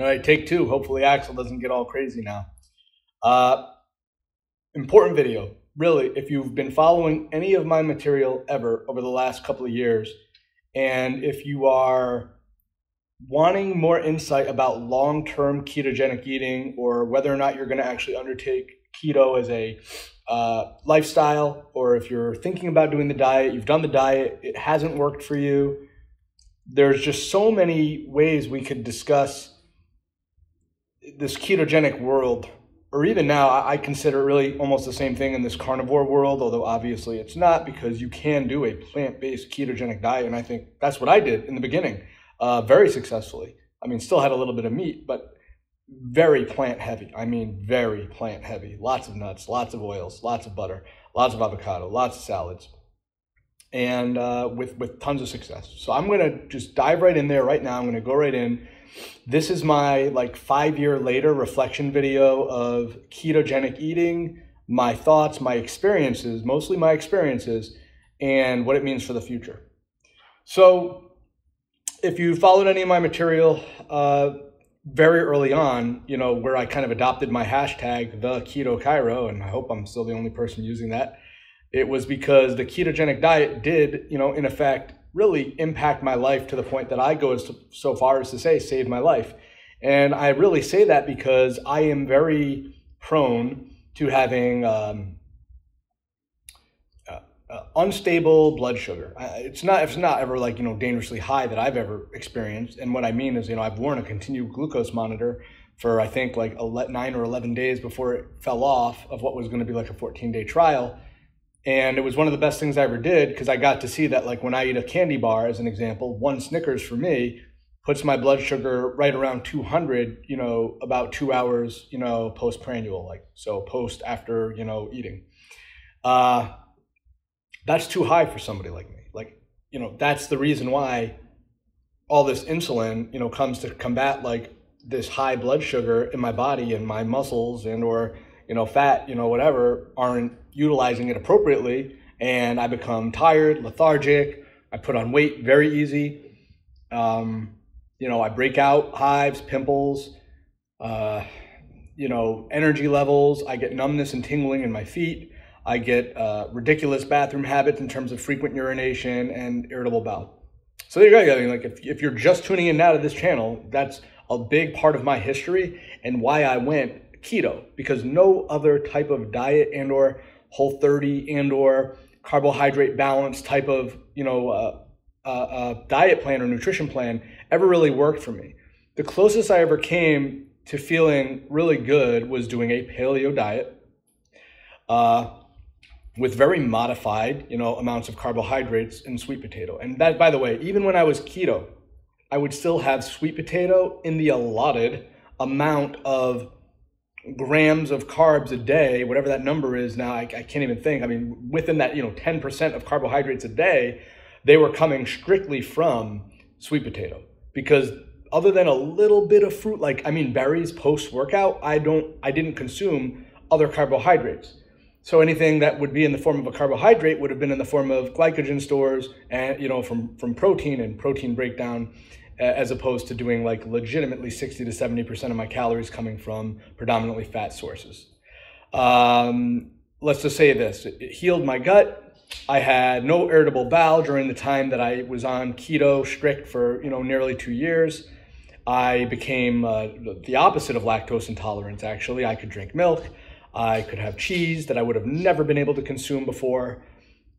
All right, take two. Hopefully, Axel doesn't get all crazy now. Uh, important video. Really, if you've been following any of my material ever over the last couple of years, and if you are wanting more insight about long term ketogenic eating or whether or not you're going to actually undertake keto as a uh, lifestyle, or if you're thinking about doing the diet, you've done the diet, it hasn't worked for you, there's just so many ways we could discuss this ketogenic world, or even now, I consider really almost the same thing in this carnivore world, although obviously it's not because you can do a plant based ketogenic diet. And I think that's what I did in the beginning uh, very successfully. I mean, still had a little bit of meat, but very plant heavy. I mean, very plant heavy. Lots of nuts, lots of oils, lots of butter, lots of avocado, lots of salads, and uh, with with tons of success. So I'm gonna just dive right in there right now. I'm gonna go right in this is my like five year later reflection video of ketogenic eating, my thoughts, my experiences, mostly my experiences, and what it means for the future. So, if you followed any of my material uh, very early on, you know, where I kind of adopted my hashtag, the keto chiro, and I hope I'm still the only person using that, it was because the ketogenic diet did, you know, in effect, really impact my life to the point that I go as so far as to say save my life. And I really say that because I am very prone to having um, uh, uh, unstable blood sugar. It's not it's not ever like you know dangerously high that I've ever experienced. And what I mean is you know I've worn a continued glucose monitor for I think like nine or eleven days before it fell off of what was going to be like a 14 day trial and it was one of the best things I ever did because I got to see that, like, when I eat a candy bar, as an example, one Snickers for me puts my blood sugar right around 200, you know, about two hours, you know, postprandial, like, so post after, you know, eating. Uh, that's too high for somebody like me. Like, you know, that's the reason why all this insulin, you know, comes to combat like this high blood sugar in my body and my muscles and or you know, fat, you know, whatever, aren't utilizing it appropriately. And I become tired, lethargic. I put on weight very easy. Um, you know, I break out hives, pimples, uh, you know, energy levels. I get numbness and tingling in my feet. I get uh, ridiculous bathroom habits in terms of frequent urination and irritable bowel. So there you go. I mean, like if, if you're just tuning in now to this channel, that's a big part of my history and why I went keto because no other type of diet and or whole 30 and or carbohydrate balance type of you know uh, uh, uh, diet plan or nutrition plan ever really worked for me. The closest i ever came to feeling really good was doing a paleo diet uh, with very modified you know amounts of carbohydrates and sweet potato. And that by the way even when i was keto i would still have sweet potato in the allotted amount of grams of carbs a day, whatever that number is now, I, I, can't even think. I mean, within that, you know, 10% of carbohydrates a day, they were coming strictly from sweet potato because other than a little bit of fruit, like, I mean, berries post workout, I don't, I didn't consume other carbohydrates. So anything that would be in the form of a carbohydrate would have been in the form of glycogen stores and, you know, from, from protein and protein breakdown as opposed to doing like legitimately 60 to 70% of my calories coming from predominantly fat sources. Um, let's just say this it healed my gut. I had no irritable bowel during the time that I was on keto strict for you know nearly two years. I became uh, the opposite of lactose intolerance. Actually, I could drink milk. I could have cheese that I would have never been able to consume before.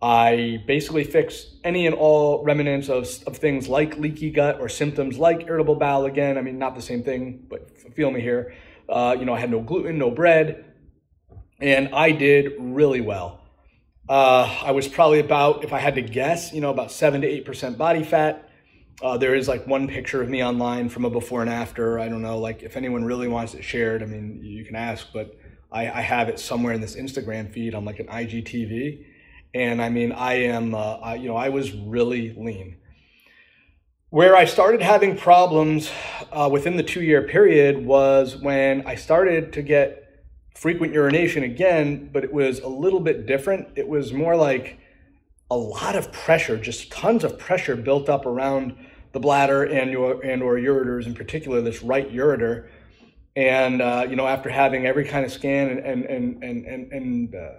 I basically fix any and all remnants of, of things like leaky gut or symptoms like irritable bowel again. I mean, not the same thing, but feel me here. Uh, you know, I had no gluten, no bread, and I did really well. Uh, I was probably about, if I had to guess, you know, about seven to 8% body fat. Uh, there is like one picture of me online from a before and after. I don't know, like if anyone really wants it shared, I mean, you can ask, but I, I have it somewhere in this Instagram feed on like an IGTV and I mean, I am, uh, I, you know, I was really lean. Where I started having problems uh, within the two year period was when I started to get frequent urination again, but it was a little bit different. It was more like a lot of pressure, just tons of pressure built up around the bladder and your and or ureters in particular, this right ureter. And uh, you know, after having every kind of scan and and and and and, and uh,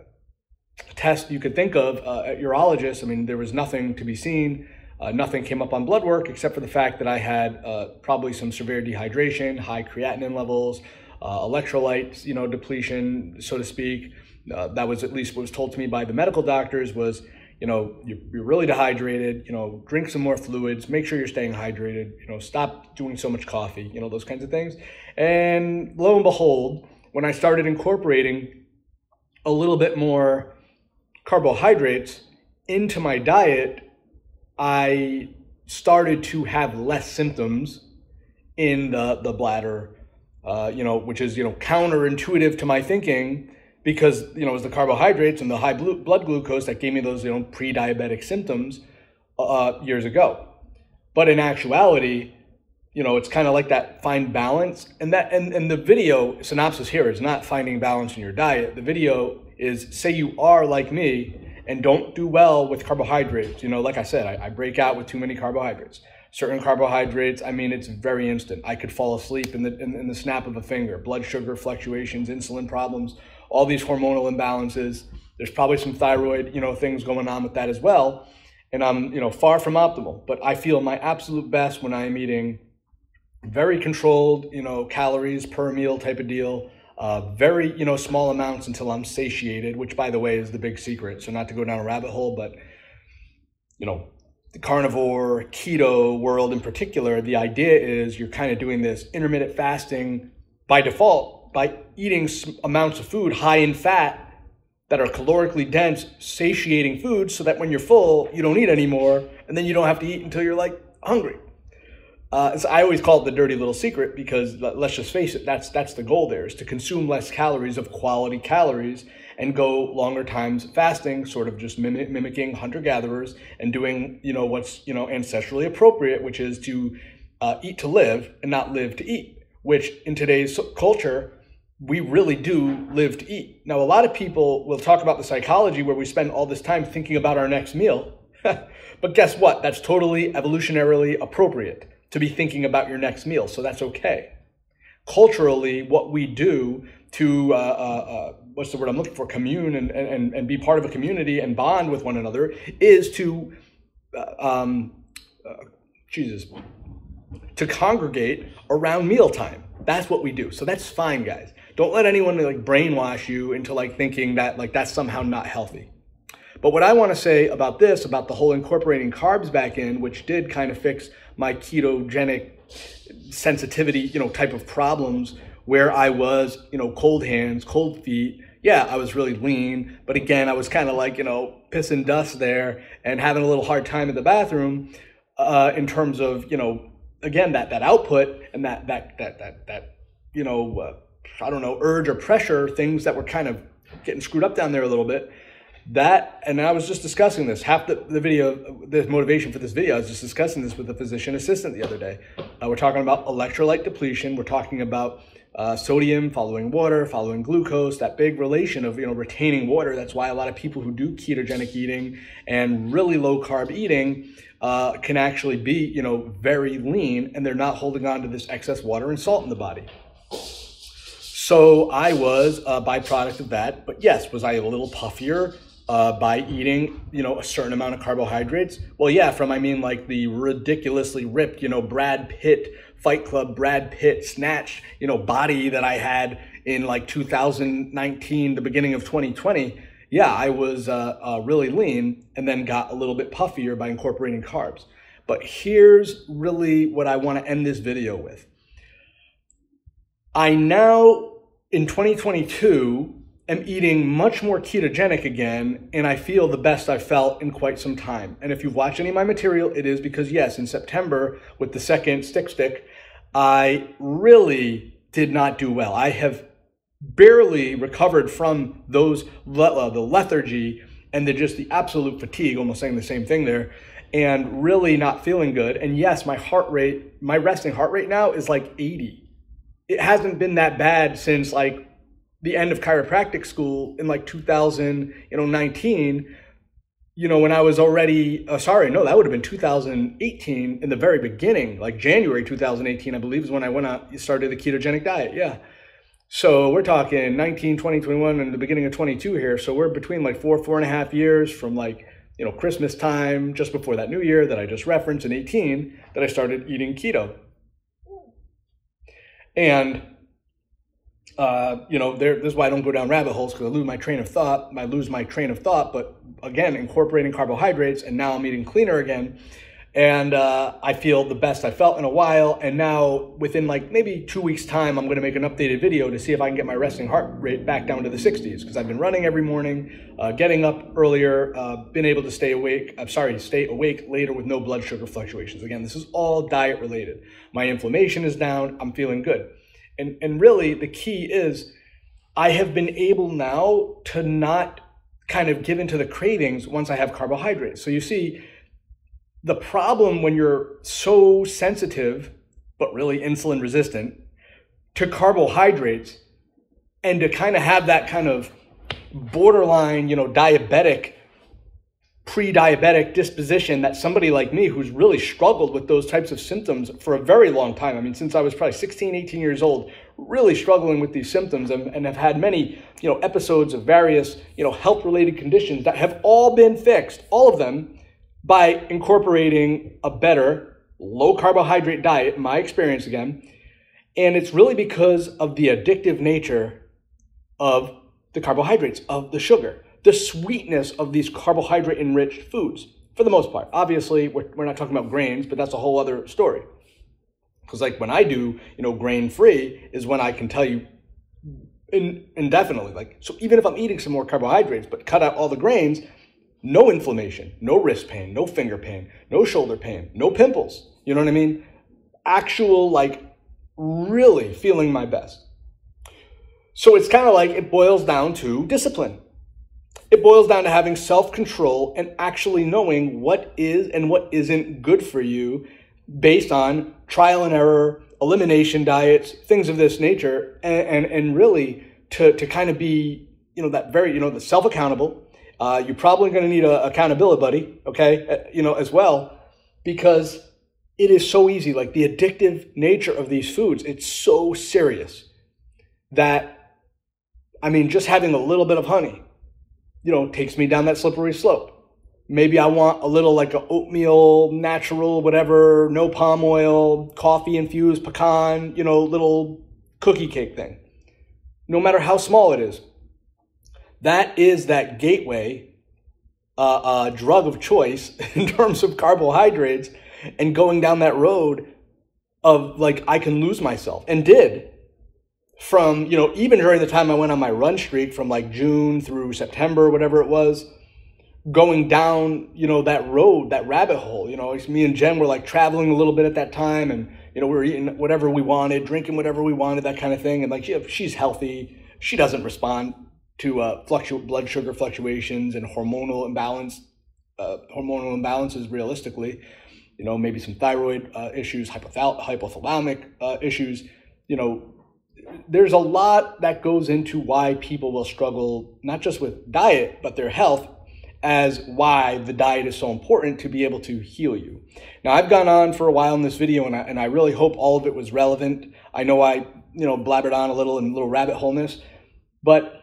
test you could think of uh, at urologist, I mean, there was nothing to be seen. Uh, nothing came up on blood work except for the fact that I had uh, probably some severe dehydration, high creatinine levels, uh, electrolytes, you know, depletion, so to speak. Uh, that was at least what was told to me by the medical doctors was, you know, you're, you're really dehydrated, you know, drink some more fluids, make sure you're staying hydrated, you know, stop doing so much coffee, you know, those kinds of things. And lo and behold, when I started incorporating a little bit more carbohydrates into my diet, I started to have less symptoms in the, the bladder, uh, you know, which is, you know, counterintuitive to my thinking because, you know, it was the carbohydrates and the high blood glucose that gave me those, you know, pre-diabetic symptoms uh, years ago. But in actuality, you know, it's kind of like that find balance. And that and, and the video synopsis here is not finding balance in your diet. The video is say you are like me and don't do well with carbohydrates. You know, like I said, I, I break out with too many carbohydrates. Certain carbohydrates, I mean, it's very instant. I could fall asleep in the, in, in the snap of a finger. Blood sugar fluctuations, insulin problems, all these hormonal imbalances. There's probably some thyroid, you know, things going on with that as well. And I'm, you know, far from optimal, but I feel my absolute best when I'm eating very controlled, you know, calories per meal type of deal uh, very you know small amounts until I'm satiated, which by the way is the big secret. So not to go down a rabbit hole, but you know the carnivore keto world in particular, the idea is you're kind of doing this intermittent fasting by default by eating amounts of food high in fat that are calorically dense, satiating foods, so that when you're full, you don't eat anymore, and then you don't have to eat until you're like hungry. Uh, so I always call it the dirty little secret because let's just face it, that's that's the goal. There is to consume less calories of quality calories and go longer times fasting, sort of just mimic, mimicking hunter gatherers and doing you know what's you know ancestrally appropriate, which is to uh, eat to live and not live to eat. Which in today's culture, we really do live to eat. Now, a lot of people will talk about the psychology where we spend all this time thinking about our next meal. but guess what? That's totally evolutionarily appropriate to be thinking about your next meal. So that's okay. Culturally, what we do to, uh, uh, uh, what's the word I'm looking for, commune and, and, and be part of a community and bond with one another is to, uh, um, uh, Jesus, to congregate around mealtime. That's what we do. So that's fine, guys. Don't let anyone like brainwash you into like thinking that like that's somehow not healthy. But what I want to say about this, about the whole incorporating carbs back in, which did kind of fix my ketogenic sensitivity, you know, type of problems where I was, you know, cold hands, cold feet. Yeah, I was really lean, but again, I was kind of like, you know, pissing dust there and having a little hard time in the bathroom uh, in terms of, you know, again, that that output and that that that that that you know, uh, I don't know, urge or pressure things that were kind of getting screwed up down there a little bit that and i was just discussing this. Half the, the video the motivation for this video i was just discussing this with a physician assistant the other day. Uh, we're talking about electrolyte depletion. We're talking about uh, sodium following water following glucose that big relation of you know retaining water. That's why a lot of people who do ketogenic eating and really low carb eating uh, can actually be you know very lean and they're not holding on to this excess water and salt in the body. So I was a byproduct of that. But yes, was I a little puffier? Uh, by eating, you know, a certain amount of carbohydrates? Well, yeah, from I mean like the ridiculously ripped, you know, Brad Pitt Fight Club, Brad Pitt snatch, you know, body that I had in like 2019, the beginning of 2020. Yeah, I was uh, uh, really lean and then got a little bit puffier by incorporating carbs. But here's really what I want to end this video with. I now, in 2022, am eating much more ketogenic again, and I feel the best I've felt in quite some time. And if you've watched any of my material, it is because, yes, in September with the second stick stick, I really did not do well. I have barely recovered from those uh, the lethargy and the just the absolute fatigue, almost saying the same thing there, and really not feeling good. And yes, my heart rate, my resting heart rate now is like 80. It hasn't been that bad since like the end of chiropractic school in like 2019, you know, when I was already, uh, sorry, no, that would have been 2018 in the very beginning, like January 2018, I believe is when I went out, started the ketogenic diet. Yeah. So we're talking 19, 20, 21, and the beginning of 22 here. So we're between like four, four and a half years from like, you know, Christmas time, just before that new year that I just referenced in 18, that I started eating keto. And uh, you know, there, this is why I don't go down rabbit holes because I lose my train of thought. I lose my train of thought, but again, incorporating carbohydrates, and now I'm eating cleaner again. And uh, I feel the best I felt in a while. And now, within like maybe two weeks' time, I'm going to make an updated video to see if I can get my resting heart rate back down to the 60s because I've been running every morning, uh, getting up earlier, uh, been able to stay awake. I'm sorry, stay awake later with no blood sugar fluctuations. Again, this is all diet related. My inflammation is down. I'm feeling good. And, and really, the key is I have been able now to not kind of give into the cravings once I have carbohydrates. So you see, the problem when you're so sensitive, but really insulin resistant, to carbohydrates and to kind of have that kind of borderline, you know, diabetic pre-diabetic disposition that somebody like me who's really struggled with those types of symptoms for a very long time i mean since i was probably 16 18 years old really struggling with these symptoms and, and have had many you know episodes of various you know health related conditions that have all been fixed all of them by incorporating a better low carbohydrate diet my experience again. And it's really because of the addictive nature of the carbohydrates of the sugar the sweetness of these carbohydrate enriched foods for the most part. Obviously, we're, we're not talking about grains, but that's a whole other story. Because like when I do, you know, grain free is when I can tell you in, indefinitely. Like so, even if I'm eating some more carbohydrates, but cut out all the grains, no inflammation, no wrist pain, no finger pain, no shoulder pain, no pimples. You know what I mean? Actual like really feeling my best. So it's kind of like it boils down to discipline. It boils down to having self control and actually knowing what is and what isn't good for you based on trial and error, elimination diets, things of this nature, and, and, and really to, to kind of be, you know, that very, you know, the self accountable. Uh, you're probably going to need an accountability buddy, okay, uh, you know, as well, because it is so easy. Like the addictive nature of these foods, it's so serious that, I mean, just having a little bit of honey you know, takes me down that slippery slope. Maybe I want a little like a oatmeal, natural, whatever, no palm oil, coffee infused pecan, you know, little cookie cake thing. No matter how small it is. That is that gateway uh, uh, drug of choice in terms of carbohydrates and going down that road of like I can lose myself and did from, you know, even during the time I went on my run streak from like June through September, whatever it was, going down, you know, that road, that rabbit hole. You know, me and Jen were like traveling a little bit at that time and, you know, we were eating whatever we wanted, drinking whatever we wanted, that kind of thing. And like, she, she's healthy. She doesn't respond to uh, fluctu- blood sugar fluctuations and hormonal imbalance, uh, hormonal imbalances realistically. You know, maybe some thyroid uh, issues, hypothal- hypothalamic uh, issues. You know, there's a lot that goes into why people will struggle, not just with diet, but their health, as why the diet is so important to be able to heal you. Now, I've gone on for a while in this video, and I, and I really hope all of it was relevant. I know I, you know, blabbered on a little in a little rabbit holeness, but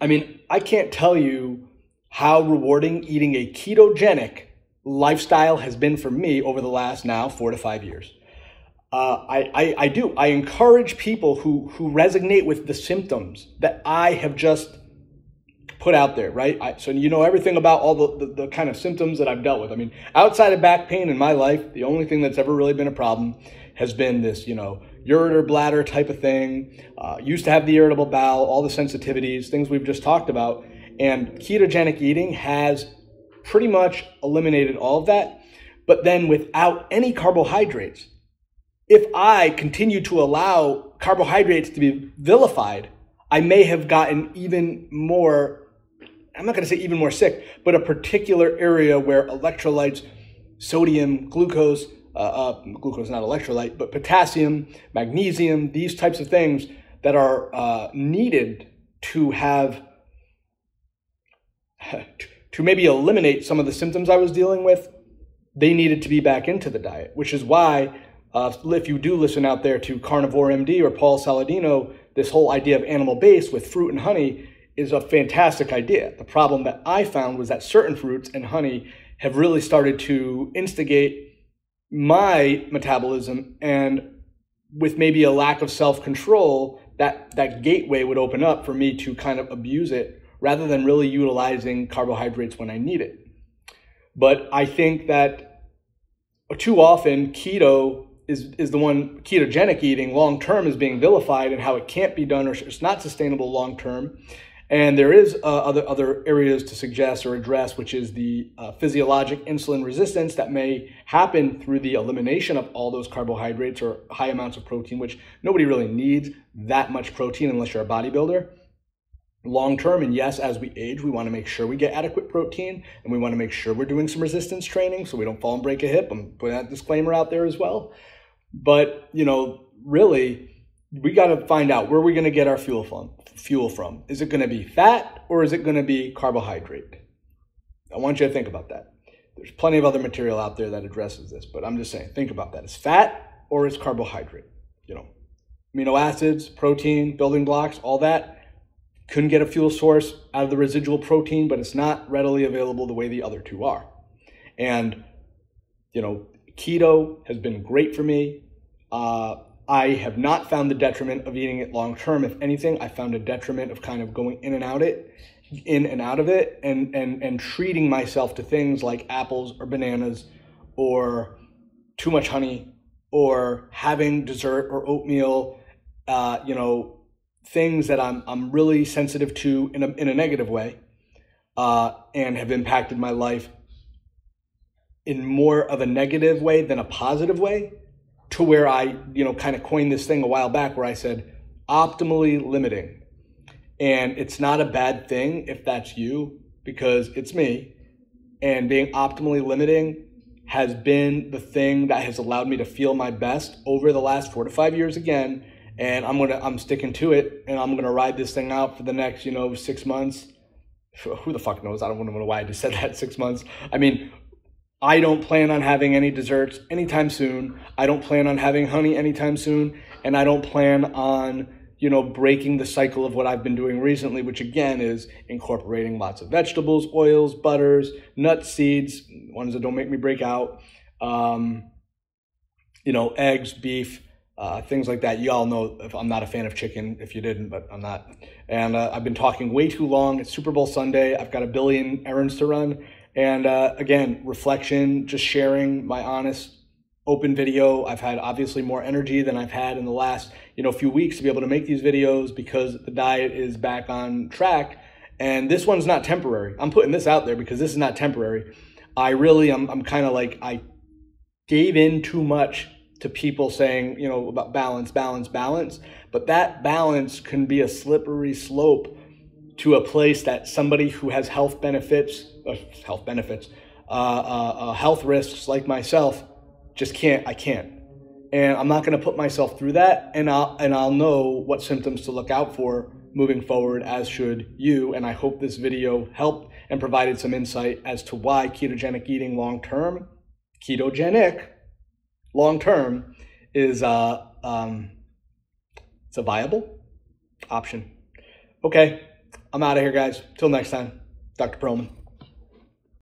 I mean, I can't tell you how rewarding eating a ketogenic lifestyle has been for me over the last now four to five years. Uh, I, I, I do. I encourage people who, who resonate with the symptoms that I have just put out there, right? I, so you know everything about all the, the, the, kind of symptoms that I've dealt with. I mean, outside of back pain in my life, the only thing that's ever really been a problem has been this, you know, ureter bladder type of thing. Uh, used to have the irritable bowel, all the sensitivities, things we've just talked about. And ketogenic eating has pretty much eliminated all of that, but then without any carbohydrates if I continue to allow carbohydrates to be vilified, I may have gotten even more, I'm not going to say even more sick, but a particular area where electrolytes, sodium, glucose, uh, uh, glucose not electrolyte, but potassium, magnesium, these types of things that are uh, needed to have to maybe eliminate some of the symptoms I was dealing with, they needed to be back into the diet, which is why uh, if you do listen out there to Carnivore MD or Paul Saladino, this whole idea of animal based with fruit and honey is a fantastic idea. The problem that I found was that certain fruits and honey have really started to instigate my metabolism and with maybe a lack of self-control that that gateway would open up for me to kind of abuse it rather than really utilizing carbohydrates when I need it. But I think that too often keto is, is the one ketogenic eating long term is being vilified and how it can't be done or it's not sustainable long term. And there is uh, other other areas to suggest or address, which is the uh, physiologic insulin resistance that may happen through the elimination of all those carbohydrates or high amounts of protein, which nobody really needs that much protein unless you're a bodybuilder. Long term, and yes, as we age, we want to make sure we get adequate protein, and we want to make sure we're doing some resistance training so we don't fall and break a hip. I'm putting that disclaimer out there as well. But you know, really we got to find out where we're going to get our fuel from. Fuel from is it going to be fat or is it going to be carbohydrate? I want you to think about that. There's plenty of other material out there that addresses this, but I'm just saying, think about that. Is fat or is carbohydrate? You know, amino acids, protein, building blocks, all that. Couldn't get a fuel source out of the residual protein, but it's not readily available the way the other two are. And you know, keto has been great for me. Uh, I have not found the detriment of eating it long term. If anything, I found a detriment of kind of going in and out it, in and out of it, and and and treating myself to things like apples or bananas, or too much honey, or having dessert or oatmeal. Uh, you know, things that I'm I'm really sensitive to in a in a negative way, uh, and have impacted my life in more of a negative way than a positive way to where I, you know, kind of coined this thing a while back where I said optimally limiting. And it's not a bad thing if that's you because it's me. And being optimally limiting has been the thing that has allowed me to feel my best over the last four to five years again. And I'm gonna I'm sticking to it and I'm gonna ride this thing out for the next, you know, six months. Who the fuck knows? I don't know why I just said that six months. I mean, I don't plan on having any desserts anytime soon. I don't plan on having honey anytime soon. And I don't plan on, you know, breaking the cycle of what I've been doing recently, which again is incorporating lots of vegetables, oils, butters, nuts, seeds, ones that don't make me break out, um, you know, eggs, beef, uh, things like that. You all know if I'm not a fan of chicken, if you didn't, but I'm not. And uh, I've been talking way too long. It's Super Bowl Sunday. I've got a billion errands to run. And uh, again, reflection, just sharing my honest, open video. I've had obviously more energy than I've had in the last, you know, few weeks to be able to make these videos because the diet is back on track. And this one's not temporary. I'm putting this out there because this is not temporary. I really, I'm, I'm kind of like, I gave in too much to people saying, you know, about balance, balance, balance. But that balance can be a slippery slope to a place that somebody who has health benefits, health benefits, uh, uh, uh, health risks like myself, just can't. I can't, and I'm not going to put myself through that. And I'll and I'll know what symptoms to look out for moving forward, as should you. And I hope this video helped and provided some insight as to why ketogenic eating long term, ketogenic long term, is uh, um, it's a viable option. Okay. I'm out of here, guys. Till next time, Dr. Perlman.